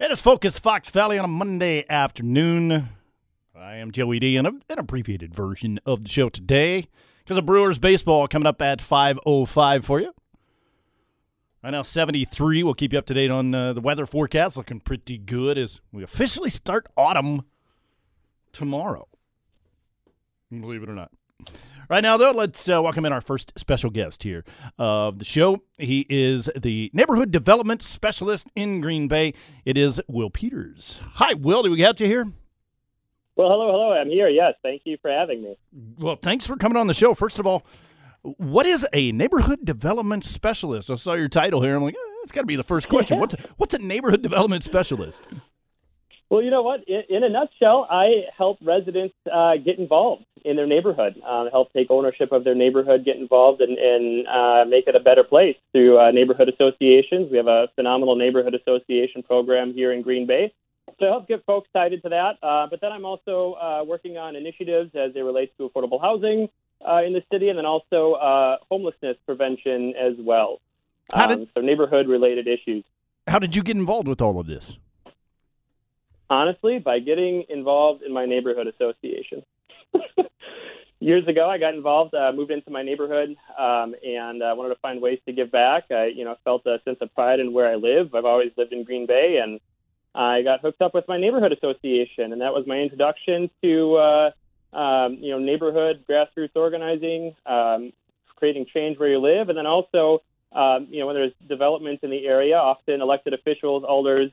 It is Focus Fox Valley on a Monday afternoon. I am Joey D, and an abbreviated version of the show today because of Brewers baseball coming up at 5.05 for you. Right now, 73. We'll keep you up to date on uh, the weather forecast. Looking pretty good as we officially start autumn tomorrow. Believe it or not. Right now, though, let's uh, welcome in our first special guest here of the show. He is the neighborhood development specialist in Green Bay. It is Will Peters. Hi, Will. Do we got you here? Well, hello, hello. I'm here. Yes, thank you for having me. Well, thanks for coming on the show. First of all, what is a neighborhood development specialist? I saw your title here. I'm like, eh, that's got to be the first question. what's what's a neighborhood development specialist? Well, you know what? In, in a nutshell, I help residents uh, get involved in their neighborhood, uh, help take ownership of their neighborhood, get involved, and, and uh, make it a better place through uh, neighborhood associations. We have a phenomenal neighborhood association program here in Green Bay. So I help get folks tied into that. Uh, but then I'm also uh, working on initiatives as they relate to affordable housing uh, in the city, and then also uh, homelessness prevention as well. Did- Um, so neighborhood related issues. How did you get involved with all of this? Honestly, by getting involved in my neighborhood association. Years ago, I got involved, uh, moved into my neighborhood, um, and uh, wanted to find ways to give back. I, you know, felt a sense of pride in where I live. I've always lived in Green Bay, and I got hooked up with my neighborhood association, and that was my introduction to, uh, um, you know, neighborhood grassroots organizing, um, creating change where you live, and then also, um, you know, when there's developments in the area, often elected officials, elders,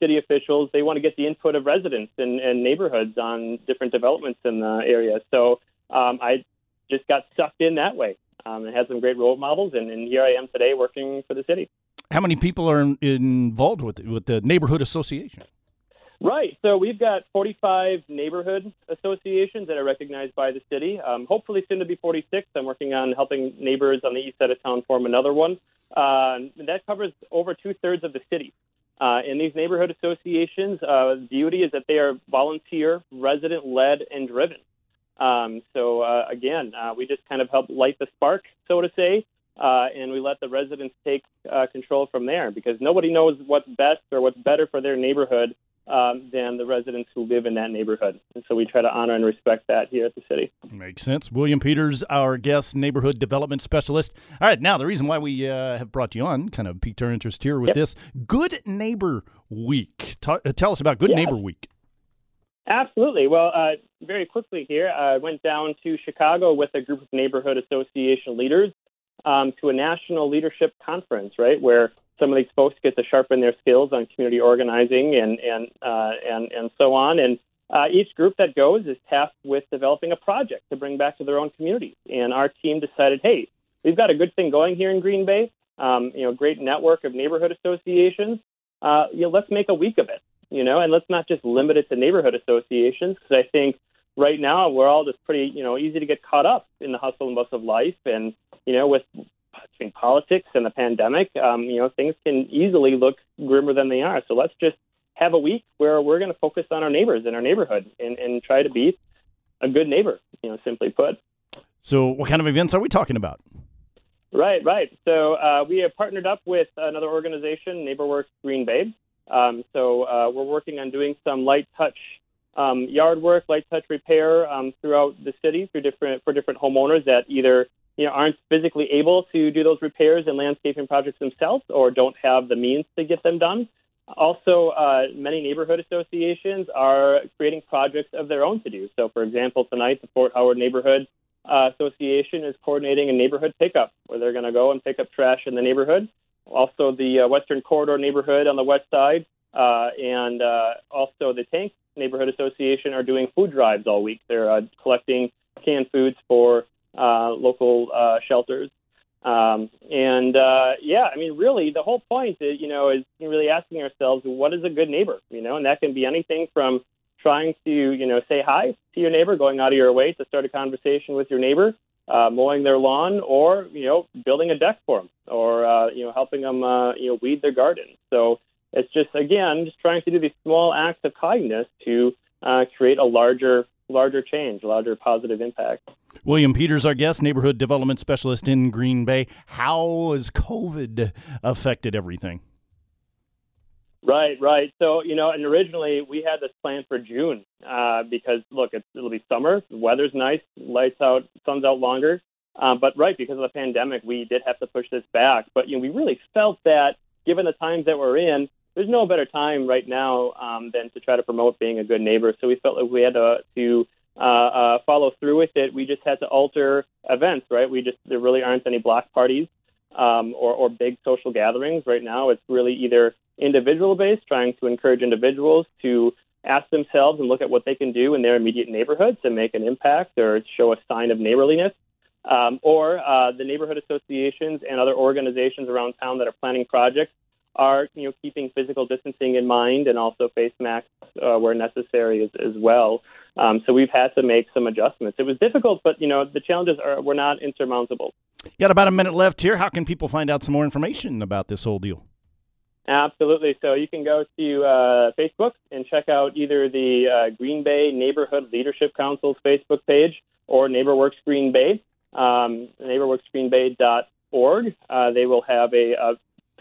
city officials, they want to get the input of residents and, and neighborhoods on different developments in the area. So um, I just got sucked in that way um, and had some great role models. And, and here I am today working for the city. How many people are in- involved with with the neighborhood association? Right. So we've got 45 neighborhood associations that are recognized by the city. Um, hopefully soon to be 46. I'm working on helping neighbors on the east side of town form another one. Uh, and that covers over two thirds of the city. Uh, in these neighborhood associations, uh, the beauty is that they are volunteer, resident led, and driven. Um, so uh, again, uh, we just kind of help light the spark, so to say, uh, and we let the residents take uh, control from there because nobody knows what's best or what's better for their neighborhood um, than the residents who live in that neighborhood. And so we try to honor and respect that here at the city. Makes sense. William Peters, our guest neighborhood development specialist. All right, now the reason why we uh, have brought you on kind of piqued our interest here with Yep. this Good Neighbor Week. Ta- uh, tell us about Good Yeah. Neighbor Week. Absolutely. Well, uh, very quickly here, I went down to Chicago with a group of neighborhood association leaders um, to a national leadership conference, right, where some of these folks get to sharpen their skills on community organizing and and uh, and and so on. And uh, each group that goes is tasked with developing a project to bring back to their own communities. And our team decided, hey, we've got a good thing going here in Green Bay. Um, you know, great network of neighborhood associations. Uh, you know, let's make a week of it you know, and let's not just limit it to neighborhood associations because I think right now we're all just pretty, you know, easy to get caught up in the hustle and bustle of life, and you know, with between politics and the pandemic, um, you know, things can easily look grimmer than they are. So let's just have a week where we're going to focus on our neighbors in our neighborhood and, and try to be a good neighbor, you know, simply put. So, what kind of events are we talking about? Right, right. So uh, we have partnered up with another organization, NeighborWorks Green Bay. Um, so uh, we're working on doing some light touch um, yard work, light touch repair um, throughout the city through different for different homeowners that either you know aren't physically able to do those repairs and landscaping projects themselves or don't have the means to get them done. Also, uh, many neighborhood associations are creating projects of their own to do. So, for example, tonight the Fort Howard Neighborhood uh, Association is coordinating a neighborhood pickup where they're going to go and pick up trash in the neighborhood. Also, the uh, Western Corridor neighborhood on the west side, uh, and uh, also the Tank Neighborhood Association are doing food drives all week. They're uh, collecting canned foods for uh, local uh, shelters. Um, and uh, yeah, I mean, really, the whole point, is, you know, is really asking ourselves, what is a good neighbor? You know, and that can be anything from trying to you know say hi to your neighbor, going out of your way to start a conversation with your neighbor, uh, mowing their lawn, or you know building a deck for them, or uh, you know helping them uh, you know weed their garden. So it's just again just trying to do these small acts of kindness to uh, create a larger larger change, larger positive impact. William Peters, our guest, neighborhood development specialist in Green Bay. How has COVID affected everything? Right, right. So, you know, and originally we had this plan for June uh, because, look, it'll be summer, the weather's nice, lights out, sun's out longer. Um, but, right, because of the pandemic, we did have to push this back. But, you know, we really felt that given the times that we're in, there's no better time right now um, than to try to promote being a good neighbor. So we felt like we had to, to uh, uh, follow through with it. We just had to alter events, right? We just, there really aren't any block parties um, or, or big social gatherings right now. It's really either individual based, trying to encourage individuals to ask themselves and look at what they can do in their immediate neighborhood to make an impact or show a sign of neighborliness. Um, or uh, the neighborhood associations and other organizations around town that are planning projects are, you know, keeping physical distancing in mind and also face masks uh, where necessary as, as well. Um, so we've had to make some adjustments. It was difficult, but you know the challenges are were not insurmountable. Got about a minute left here. How can people find out some more information about this whole deal? Absolutely. So you can go to uh, Facebook and check out either the uh, Green Bay Neighborhood Leadership Council's Facebook page or NeighborWorks Green Bay, um, neighborworksgreenbay.org. Uh, they will have a, a,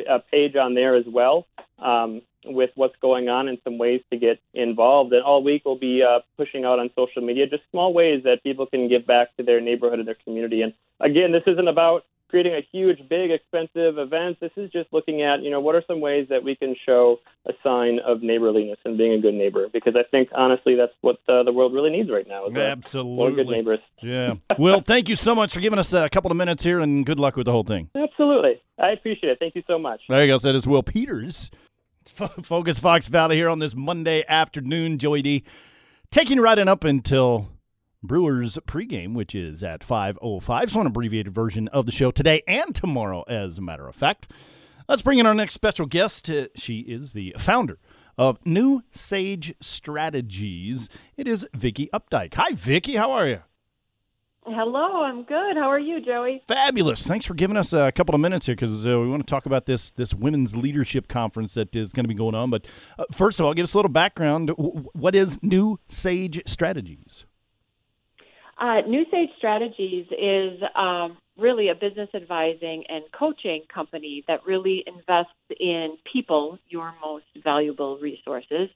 a, page on there as well um, with what's going on and some ways to get involved. And all week we'll be uh, pushing out on social media just small ways that people can give back to their neighborhood and their community. And again, this isn't about creating a huge, big, expensive event. This is just looking at, you know, what are some ways that we can show a sign of neighborliness and being a good neighbor? Because I think, honestly, that's what uh, the world really needs right now. Absolutely. good neighbors. Yeah. well, thank you so much for giving us a couple of minutes here, and good luck with the whole thing. Absolutely. I appreciate it. Thank you so much. There you go. That is Will Peters. Focus Fox Valley here on this Monday afternoon. Joey D taking right on up until Brewers pregame, which is at 5.05. So an abbreviated version of the show today and tomorrow, as a matter of fact. Let's bring in our next special guest. Uh, she is the founder of New Sage Strategies. It is Vicki Updike. Hi, Vicki. How are you? Hello, I'm good. How are you, Joey? Fabulous. Thanks for giving us a couple of minutes here because uh, we want to talk about this this women's leadership conference that is going to be going on. But uh, first of all, give us a little background. What is New Sage Strategies? Uh, New Sage Strategies is um, really a business advising and coaching company that really invests in people, your most valuable resources,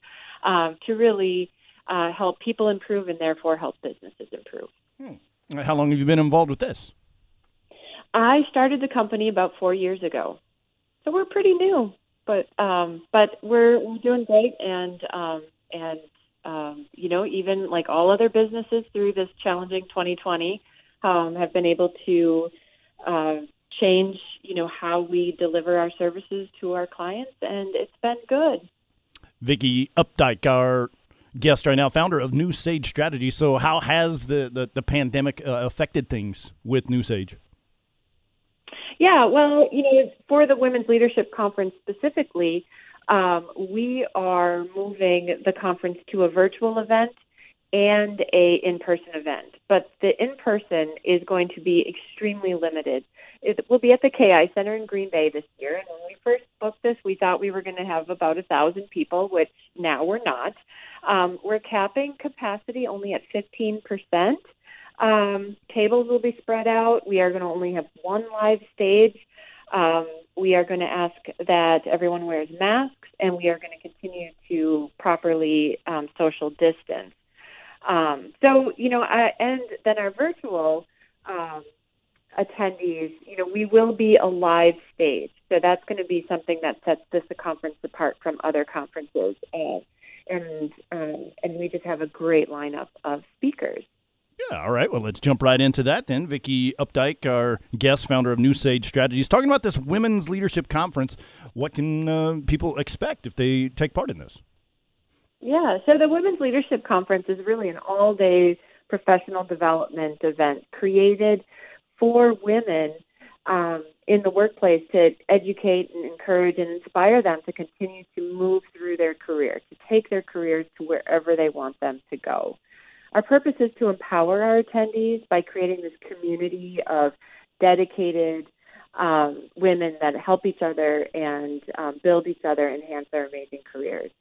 um, to really uh, help people improve and therefore help businesses improve. Hmm. How long have you been involved with this? I started the company about four years ago, so we're pretty new, but um, but we're we're doing great, and um, and um, you know, even like all other businesses through this challenging 2020, um, have been able to uh, change, you know, how we deliver our services to our clients, and it's been good. Vicki Updike, our guest right now, founder of New Sage Strategy. So, how has the the, the pandemic uh, affected things with New Sage? Yeah, well, you know, for the Women's Leadership Conference specifically, um, we are moving the conference to a virtual event and a in-person event. But the in-person is going to be extremely limited. It will be at the KI Center in Green Bay this year. And when we first booked this, we thought we were going to have about a thousand people, which now we're not. Um, we're capping capacity only at 15 percent. Um, tables will be spread out. We are going to only have one live stage. Um, we are going to ask that everyone wears masks, and we are going to continue to properly um, social distance. Um, so, you know, I, and then our virtual um, attendees, you know, we will be a live stage. So that's going to be something that sets this conference apart from other conferences. And, and, um, and we just have a great lineup of speakers. Yeah, all right. Well, let's jump right into that then. Vicki Updike, our guest, founder of New Sage Strategies, talking about this Women's Leadership Conference. What can uh, people expect if they take part in this? Yeah, so the Women's Leadership Conference is really an all day professional development event created for women um, in the workplace to educate and encourage and inspire them to continue to move through their career, to take their careers to wherever they want them to go. Our purpose is to empower our attendees by creating this community of dedicated um, women that help each other and um, build each other, enhance their amazing careers.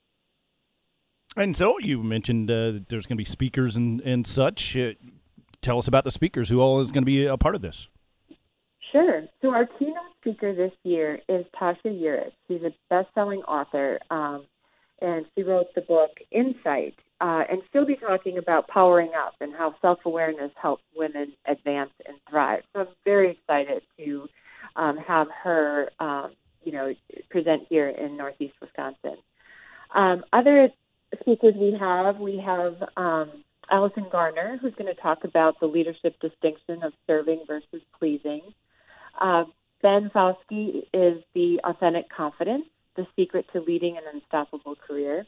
And so you mentioned uh, there's going to be speakers and, and such. Uh, tell us about the speakers. Who all is going to be a part of this? Sure. So our keynote speaker this year is Tasha Eurich. She's a best-selling author, um, and she wrote the book Insight. Uh, and she'll be talking about powering up and how self-awareness helps women advance and thrive. So I'm very excited to um, have her, um, you know, present here in Northeast Wisconsin. Um, other speakers we have, we have um, Allison Garner, who's going to talk about the leadership distinction of serving versus pleasing. Uh, ben Fowsky is the authentic confidence, the secret to leading an unstoppable career.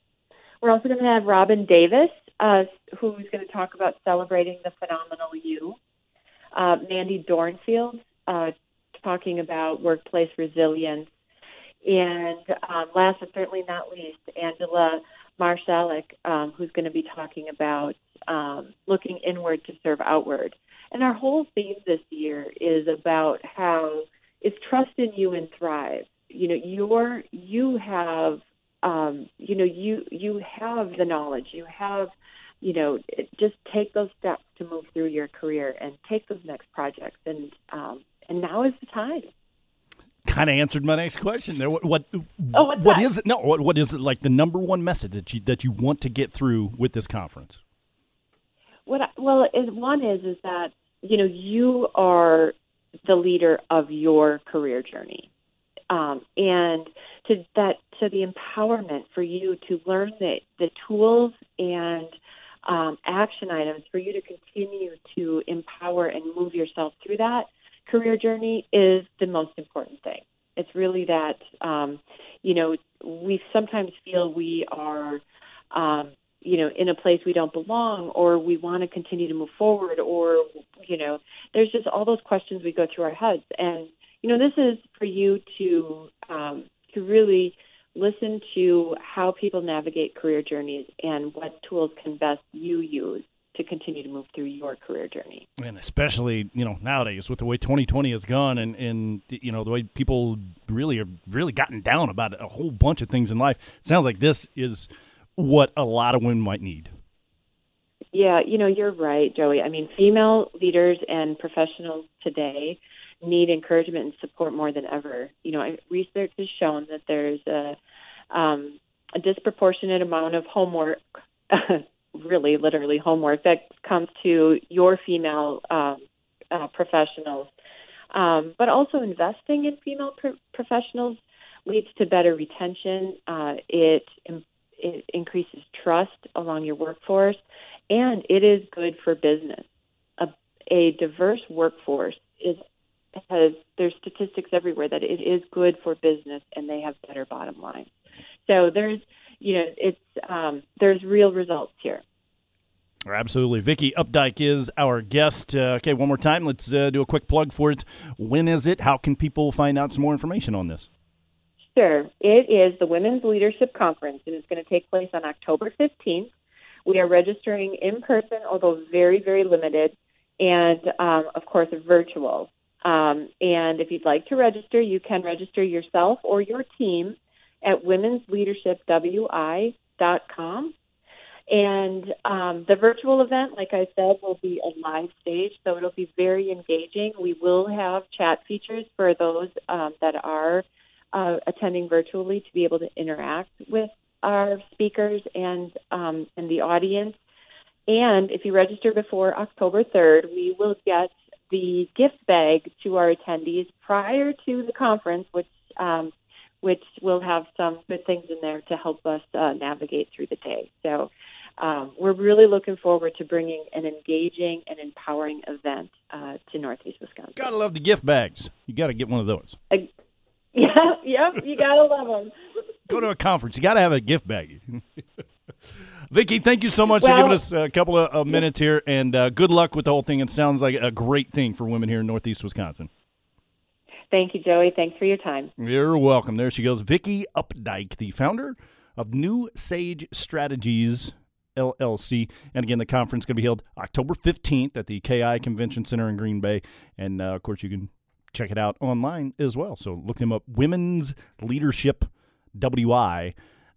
We're also going to have Robin Davis, uh, who's going to talk about celebrating the phenomenal you. Uh, Mandy Dornfield, uh, talking about workplace resilience. And um, last but certainly not least, Angela Marshalik, um, who's going to be talking about um, looking inward to serve outward. And our whole theme this year is about how is trust in you and thrive. You know, you're you have um, you know you you have the knowledge. You have you know just take those steps to move through your career and take those next projects. And um, and now is the time kind of answered my next question there. What what, oh, what is it? No, what what is it like the number one message that you that you want to get through with this conference? What I, well, is, one is is that you know you are the leader of your career journey, um, and to that to the empowerment for you to learn the the tools and um, action items for you to continue to empower and move yourself through that career journey is the most important thing. It's really that, um, you know, we sometimes feel we are, um, you know, in a place we don't belong, or we want to continue to move forward, or, you know, there's just all those questions we go through our heads. And, you know, this is for you to, um, to really listen to how people navigate career journeys and what tools can best you use to continue to move through your career journey. And especially, you know, nowadays with the way 2020 has gone and, and you know, the way people really are really gotten down about a whole bunch of things in life, sounds like this is what a lot of women might need. Yeah, you know, you're right, Joey. I mean, female leaders and professionals today need encouragement and support more than ever. You know, research has shown that there's a, um, a disproportionate amount of homework really literally homework that comes to your female um, uh, professionals. Um, but also investing in female pro- professionals leads to better retention. Uh, it, it increases trust along your workforce, and it is good for business. A, a diverse workforce is has there's statistics everywhere that it is good for business, and they have better bottom lines. So there's you know, it's um, there's real results here. Absolutely. Vicki Updike is our guest. Uh, okay, one more time. Let's uh, do a quick plug for it. When is it? How can people find out some more information on this? Sure. It is the Women's Leadership Conference, and it's going to take place on October 15th. We are registering in person, although very, very limited, and um, of course, virtual. Um, and if you'd like to register, you can register yourself or your team at womensleadershipwi.com. And um, the virtual event, like I said, will be a live stage, so it'll be very engaging. We will have chat features for those um, that are uh, attending virtually to be able to interact with our speakers and um, and the audience. And if you register before October 3rd, we will get the gift bag to our attendees prior to the conference, which um, which will have some good things in there to help us uh, navigate through the day. So um, we're really looking forward to bringing an engaging and empowering event uh, to Northeast Wisconsin. Gotta love the gift bags. You got to get one of those. Uh, yeah, yep, you gotta love them. Go to a conference. You got to have a gift bag. Vicki, thank you so much well, for giving us a couple of uh, minutes here, and uh, good luck with the whole thing. It sounds like a great thing for women here in Northeast Wisconsin. Thank you, Joey. Thanks for your time. You're welcome. There she goes, Vicki Updike, the founder of New Sage Strategies LLC. And again, the conference is going to be held October 15th at the KI Convention Center in Green Bay. And uh, of course, you can check it out online as well. So look them up. Women's Leadership WI